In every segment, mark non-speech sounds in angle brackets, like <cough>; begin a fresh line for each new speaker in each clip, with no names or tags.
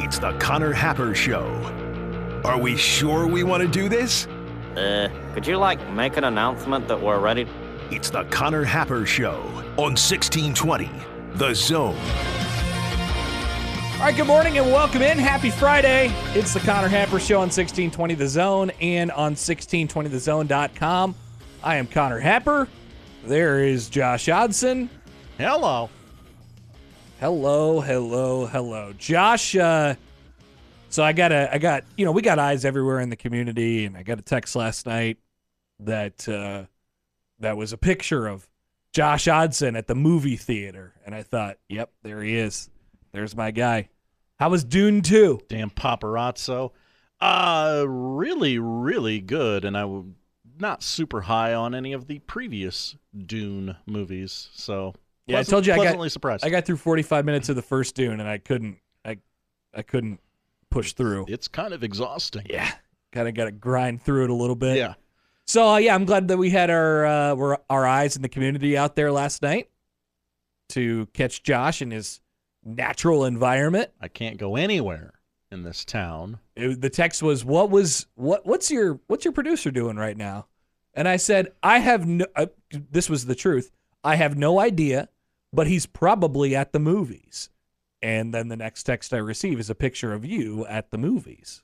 It's the Connor Happer Show. Are we sure we want to do this?
Uh, could you, like, make an announcement that we're ready?
It's the Connor Happer Show on 1620, The Zone.
All right, good morning and welcome in. Happy Friday. It's the Connor Happer Show on 1620 The Zone and on 1620thezone.com. I am Connor Happer. There is Josh Odson.
Hello.
Hello, hello, hello. Josh, uh, so I got a I got, you know, we got eyes everywhere in the community and I got a text last night that uh that was a picture of Josh Odson at the movie theater and I thought, "Yep, there he is. There's my guy." How was Dune 2?
Damn paparazzo. Uh, really, really good. And I w- not super high on any of the previous Dune movies. So
Yeah, I told you I got-
surprised.
I got through 45 minutes of the first Dune and I couldn't I I couldn't push through.
it's kind of exhausting.
Yeah. Kind of got to grind through it a little bit.
Yeah.
So uh, yeah, I'm glad that we had our uh, were our eyes in the community out there last night to catch Josh in his natural environment.
I can't go anywhere in this town.
It- the text was, "What was what? What's your what's your producer doing right now?" And I said, "I have no." Uh, this was the truth. I have no idea, but he's probably at the movies. And then the next text I receive is a picture of you at the movies.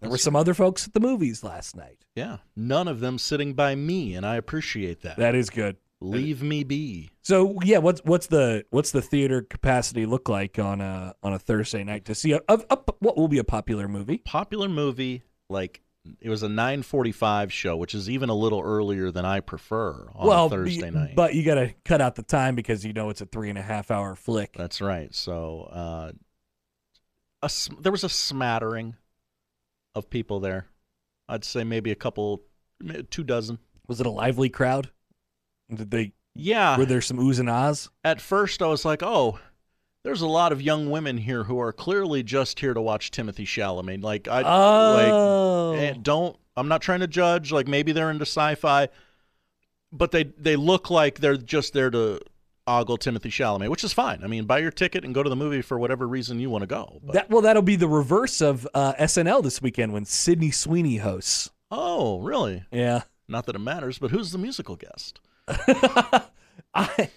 There were some other folks at the movies last night.
Yeah. None of them sitting by me, and I appreciate that.
That is good.
Leave me be.
So yeah, what's what's the what's the theater capacity look like on a on a Thursday night to see a, a, a what will be a popular movie?
Popular movie, like it was a 9:45 show, which is even a little earlier than I prefer on
well,
a Thursday night.
but you got to cut out the time because you know it's a three and a half hour flick.
That's right. So uh, a, there was a smattering of people there. I'd say maybe a couple, two dozen.
Was it a lively crowd? Did they
Yeah.
were there some oohs and ahs?
At first, I was like, oh, there's a lot of young women here who are clearly just here to watch Timothée Chalamet. Like, I
Oh,
like, don't. I'm not trying to judge. Like, maybe they're into sci-fi, but they they look like they're just there to ogle Timothée Chalamet, which is fine. I mean, buy your ticket and go to the movie for whatever reason you want to go. But,
that well, that'll be the reverse of uh, SNL this weekend when Sydney Sweeney hosts.
oh, really?
Yeah,
Not that it matters, but who's the musical guest? <laughs>
I,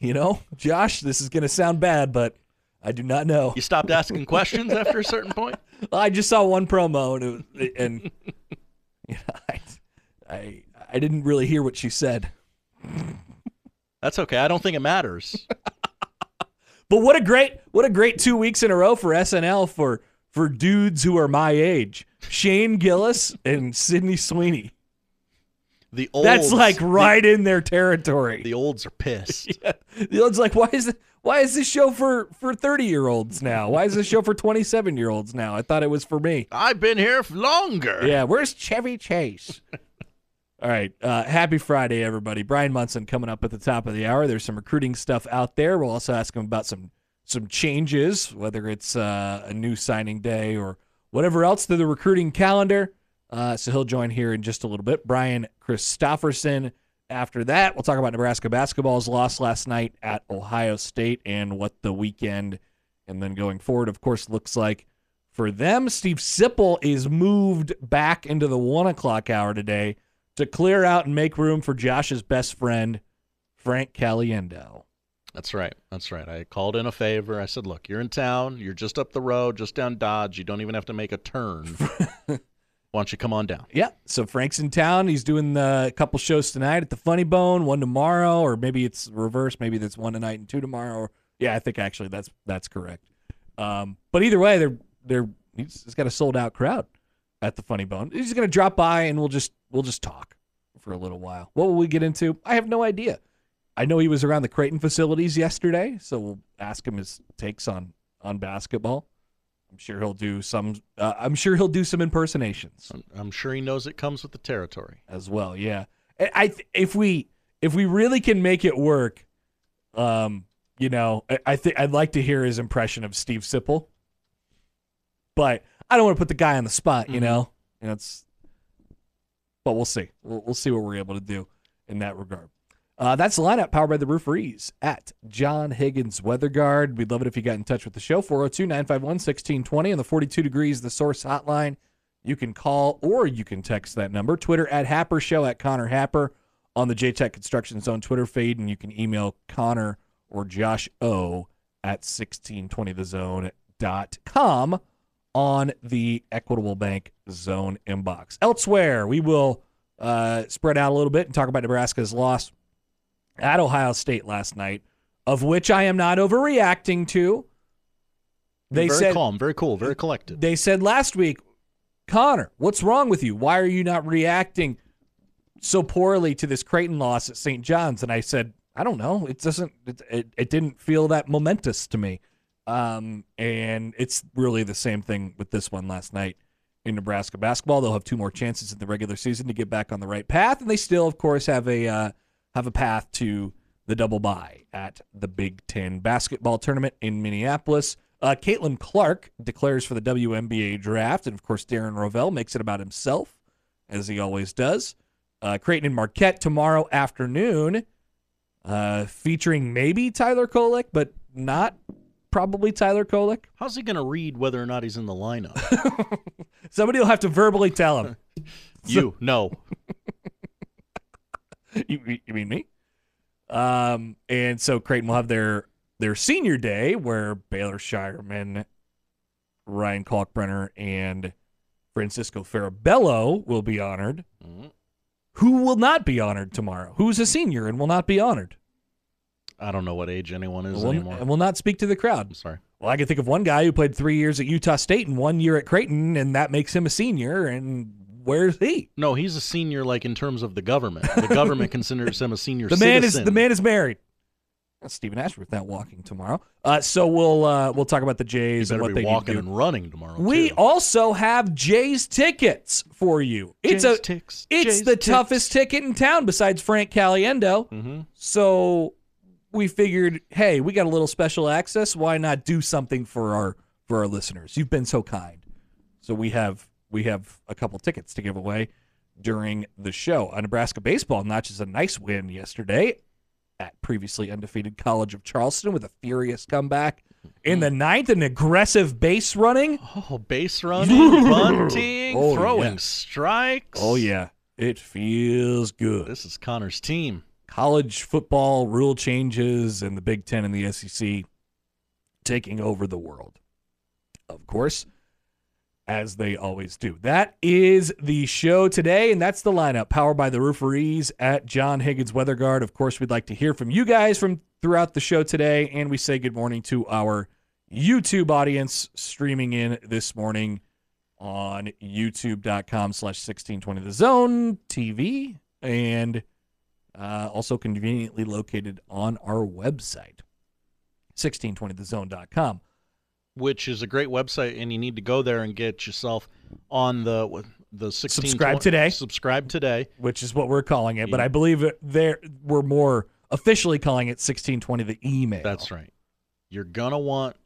you know, Josh, this is gonna sound bad, but I do not know.
You stopped asking questions after a certain point? <laughs>
I just saw one promo and it was, and <laughs> you know, I, I I didn't really hear what she said.
That's okay. I don't think it matters. <laughs>
But what a great what a great two weeks in a row for SNL for for dudes who are my age. Shane Gillis and Sydney Sweeney.
The olds,
That's like right in their territory.
The, <laughs> the olds are pissed.
yeah. The old's like, why is it, why is this show for for thirty year olds now? Why is this show for twenty seven year olds now? I thought it was for me.
I've been here longer.
Yeah, where's Chevy Chase? <laughs> All right. Uh, happy Friday, everybody. Brian Munson coming up at the top of the hour. There's some recruiting stuff out there. We'll also ask him about some some changes, whether it's uh, a new signing day or whatever else to the recruiting calendar. Uh, so he'll join here in just a little bit. Brian Christopherson. After that, we'll talk about Nebraska basketball's loss last night at Ohio State and what the weekend and then going forward, of course, looks like for them. Steve Sipple is moved back into the one o'clock hour today to clear out and make room for Josh's best friend, Frank Caliendo.
That's right. That's right. I called in a favor. I said, look, you're in town. You're just up the road, just down Dodge. You don't even have to make a turn. <laughs> Why don't you come on down?
Yeah, so Frank's in town. He's doing a couple shows tonight at the Funny Bone, one tomorrow, or maybe it's reverse. Maybe that's one tonight and two tomorrow. Or, yeah, I think actually that's that's correct. Um, but either way, they're they're he's, he's got a sold out crowd at the Funny Bone. He's gonna drop by and we'll just we'll just talk for a little while. What will we get into? I have no idea. I know he was around the Creighton facilities yesterday, so we'll ask him his takes on on basketball. I'm sure he'll do some. Uh, I'm sure he'll do some impersonations
I'm, I'm sure he knows it comes with the territory.
as well. Yeah, I, if we if we really can make it work, um, you know, I, I think I'd like to hear his impression of Steve Sipple, but I don't want to put the guy on the spot. You
Mhm.
know, and it's. But we'll see. We'll, we'll see what we're able to do in that regard. Uh, that's the lineup powered by the Rooferees at John Higgins Weather Guard. We'd love it if you got in touch with the show 402 951 1620 on the 42 degrees the source hotline. You can call or you can text that number. Twitter at Happer Show at Connor Happer on the JTech Construction Zone Twitter feed, and you can email Connor or Josh O at 1620thezone.com on the Equitable Bank Zone inbox. Elsewhere, we will uh, spread out a little bit and talk about Nebraska's loss at Ohio State last night, of which I am not overreacting to. They
very
said
calm, very cool, very collected.
they said last week, Connor, what's wrong with you? Why are you not reacting so poorly to this Creighton loss at St. John's? And I said, I don't know. It doesn't. It, it, it didn't feel that momentous to me. Um, and it's really the same thing with this one last night in Nebraska basketball. They'll have two more chances in the regular season to get back on the right path, and they still, of course, have a uh, have a path to the double bye at the Big Ten basketball tournament in Minneapolis. Uh, Caitlin Clark declares for the WNBA draft, and of course, Darren Rovell makes it about himself, as he always does. Uh, Creighton and Marquette tomorrow afternoon, uh, featuring maybe Tyler Kolek, but not probably Tyler Kolek.
How's he going to read whether or not he's in the lineup? <laughs>
Somebody will have to verbally tell him. <laughs>
you, no. <laughs>
you, you mean me? Um, and so Creighton will have their their senior day where Baylor Scheierman, Ryan Kalkbrenner, and Francisco Farabello will be honored.
Mhm.
Who will not be honored tomorrow? Who's a senior and will not be honored?
I don't know what age anyone is
Will,
anymore.
and will not speak to the crowd.
I'm sorry.
Well, I can think of one guy who played three years at Utah State and one year at Creighton, and that makes him a senior. And where's he?
No, he's a senior, like in terms of the government. The government considers him a senior <laughs>
The man is the man is married. That's Steven Ashworth not walking tomorrow. Uh, so we'll uh, we'll talk about the Jays and what they
walking
need to do.
and running tomorrow.
We
too.
also have Jays tickets for you. It's
Jays
a
ticks,
it's
Jays
the
ticks.
toughest ticket in town besides Frank Caliendo.
Mhm.
So we figured, hey, we got a little special access. Why not do something for our for our listeners? You've been so kind. So we have we have a couple tickets to give away during the show. Uh, Nebraska baseball notches a nice win yesterday at previously undefeated College of Charleston with a furious comeback. In the ninth, an aggressive base running.
Oh, base running, <laughs> bunting,
Oh,
throwing
yeah.
strikes.
Oh yeah, it feels good.
This is Connor's team.
college football rule changes and the Big Ten and the SEC taking over the world. Of course, as they always do. That is the show today, and that's the lineup powered by the Rooferees at John Higgins Weather Guard. Of course, we'd like to hear from you guys from throughout the show today, and we say good morning to our YouTube audience streaming in this morning on youtube.com slash 1620 the zone TV and uh, also conveniently located on our website, 1620thezone.com.
which is a great website, and you need to go there and get yourself on the the 16
Subscribe today.
Subscribe today.
which is what we're calling it. But I believe there we're more officially calling it 1620 the email.
That's right. You're gonna want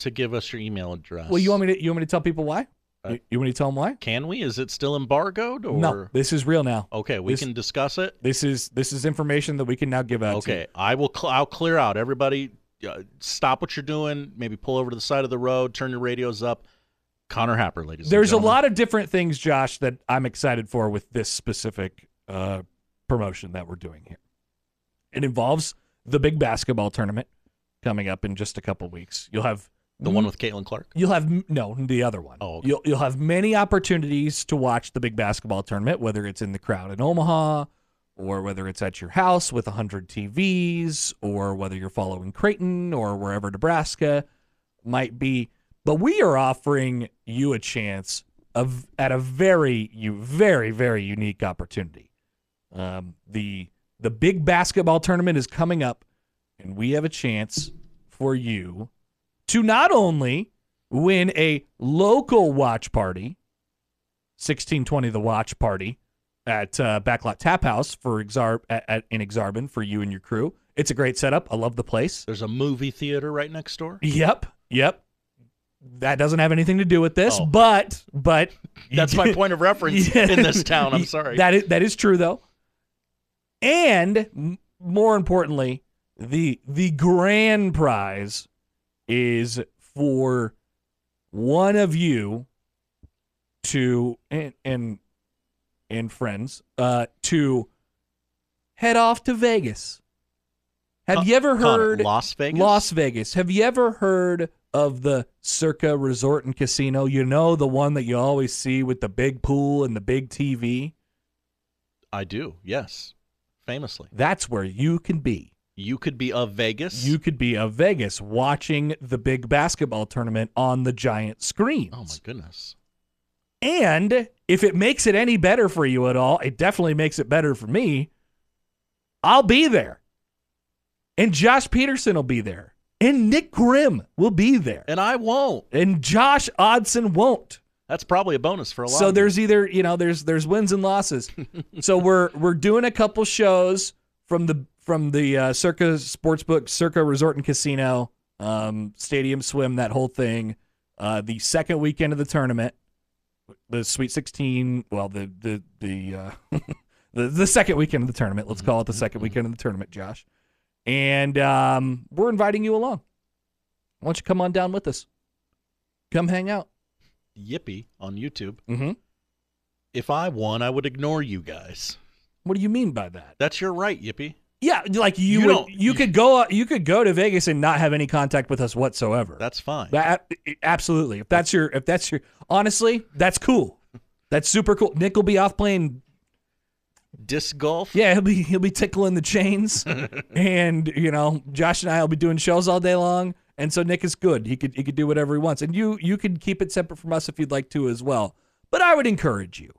to give us your email address.
Well, you want me to you want me to tell people why?
Uh,
you, you want me to tell them why?
Can we? Is it still embargoed? Or
No, this is real now.
okay, we
This-
can discuss it.
This is this is information that we can now give out.
Okay, I will. Cl- I'll clear out. Everybody, uh, stop what you're doing. Maybe pull over to the side of the road. Turn your radios up. Connor Happer, ladies.
There's a lot of different things, Josh, that I'm excited for with this specific uh, promotion that we're doing here. It involves the big basketball tournament coming up in just a couple weeks. You'll have
the one with Caitlin Clark.
You'll have no the other one.
Oh, okay.
you'll you'll have many opportunities to watch the big basketball tournament, whether it's in the crowd in Omaha, or whether it's at your house with hundred TVs, or whether you're following Creighton or wherever Nebraska might be. But we are offering you a chance of at a very you very very unique opportunity. Um, the The big basketball tournament is coming up, and we have a chance for you to not only win a local watch party, 1620 the watch party at uh, Backlot Tap House for Exar- at, at, in Aksarben for you and your crew. It's a great setup. I love the place.
There's a movie theater right next door.
Yep, yep. That doesn't have anything to do with this,
Oh.
but but <laughs>
That's my point of reference
Yeah. <laughs>
in this town. I'm sorry.
That is that is true though. And m- more importantly, the the grand prize is for one of you to and and and friends uh to head off to Vegas. Have
Con-
you ever heard
Las Vegas?
Las Vegas. Have you ever heard of the Circa Resort and Casino? You know the one that you always see with the big pool and the big TV?
I do. Yes. Famously.
That's where you can be.
You could be of Vegas.
You could be of Vegas watching the big basketball tournament on the giant screens.
Oh my goodness.
And if it makes it any better for you at all, it definitely makes it better for me. I'll be there. And Josh Peterson will be there. And Nick Grimm will be there.
And I won't.
And Josh Odson won't.
That's probably a bonus for a lot.
So there's either, you know, there's there's wins and losses. <laughs> so we're we're doing a couple shows from the from the uh, Circa Sportsbook, Circa Resort and Casino, um, Stadium Swim, that whole thing. Uh, the second weekend of the tournament, the Sweet 16. Well, the the the uh, <laughs> the the second weekend of the tournament. Let's call it the second weekend of the tournament, Josh. And um, we're inviting you along. Why don't you come on down with us? Come hang out.
Yippee on YouTube.
Mm-hmm.
If I won, I would ignore you guys.
What do you mean by that?
That's your right, Yippee.
Yeah, like you,
You
would, you could go you could go to Vegas and not have any contact with us whatsoever.
That's fine.
that absolutely. If that's your if that's your honestly, that's cool. That's super cool. Nick will be off playing.
Disc golf.
Yeah, he'll be he'll be tickling the chains, <laughs> and you know Josh and I will be doing shows all day long. And so Nick is good. He could he could do whatever he wants, and you you could keep it separate from us if you'd like to as well. But I would encourage you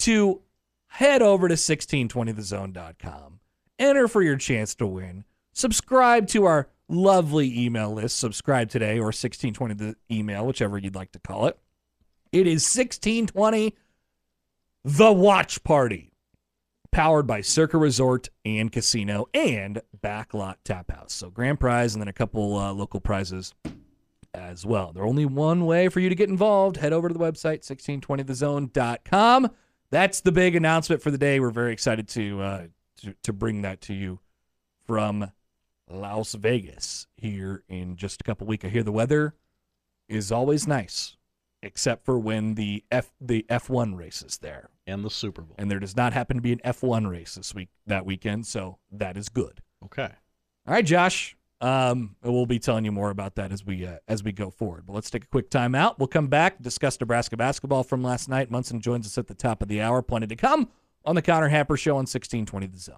to head over to 1620thezone.com, enter for your chance to win, subscribe to our lovely email list, subscribe today, or 1620 the email, whichever you'd like to call it. It is 1620 The Watch Party, powered by Circa Resort and Casino and Backlot Tap House. So, grand prize and then a couple uh, local prizes as well. There's only one way for you to get involved. Head over to the website, 1620thezone.com. That's the big announcement for the day. We're very excited to, uh, to, to bring that to you from Las Vegas here in just a couple weeks. I hear the weather is always nice, except for when the F the F1 race is there.
And the Super Bowl.
And there does not happen to be an F1 race this week that weekend, so that is good.
Okay.
All right, Josh. Um, we'll be telling you more about that as we uh, as we go forward. But let's take a quick time out. We'll come back, discuss Nebraska basketball from last night. Munson joins us at the top of the hour. Plenty to come on the Connor Happer Show on 1620 The Zone.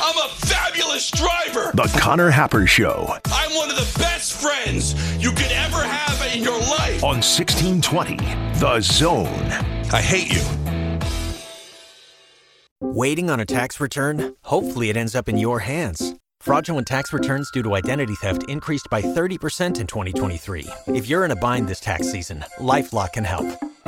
I'm a fabulous driver.
The Connor Happer Show
I'm one of the best friends you could ever have in your life.
on 1620 The Zone.
I hate you.
Waiting on a tax return? Hopefully, it ends up in your hands. Fraudulent tax returns due to identity theft increased by 30% in 2023. If you're in a bind this tax season, LifeLock can help.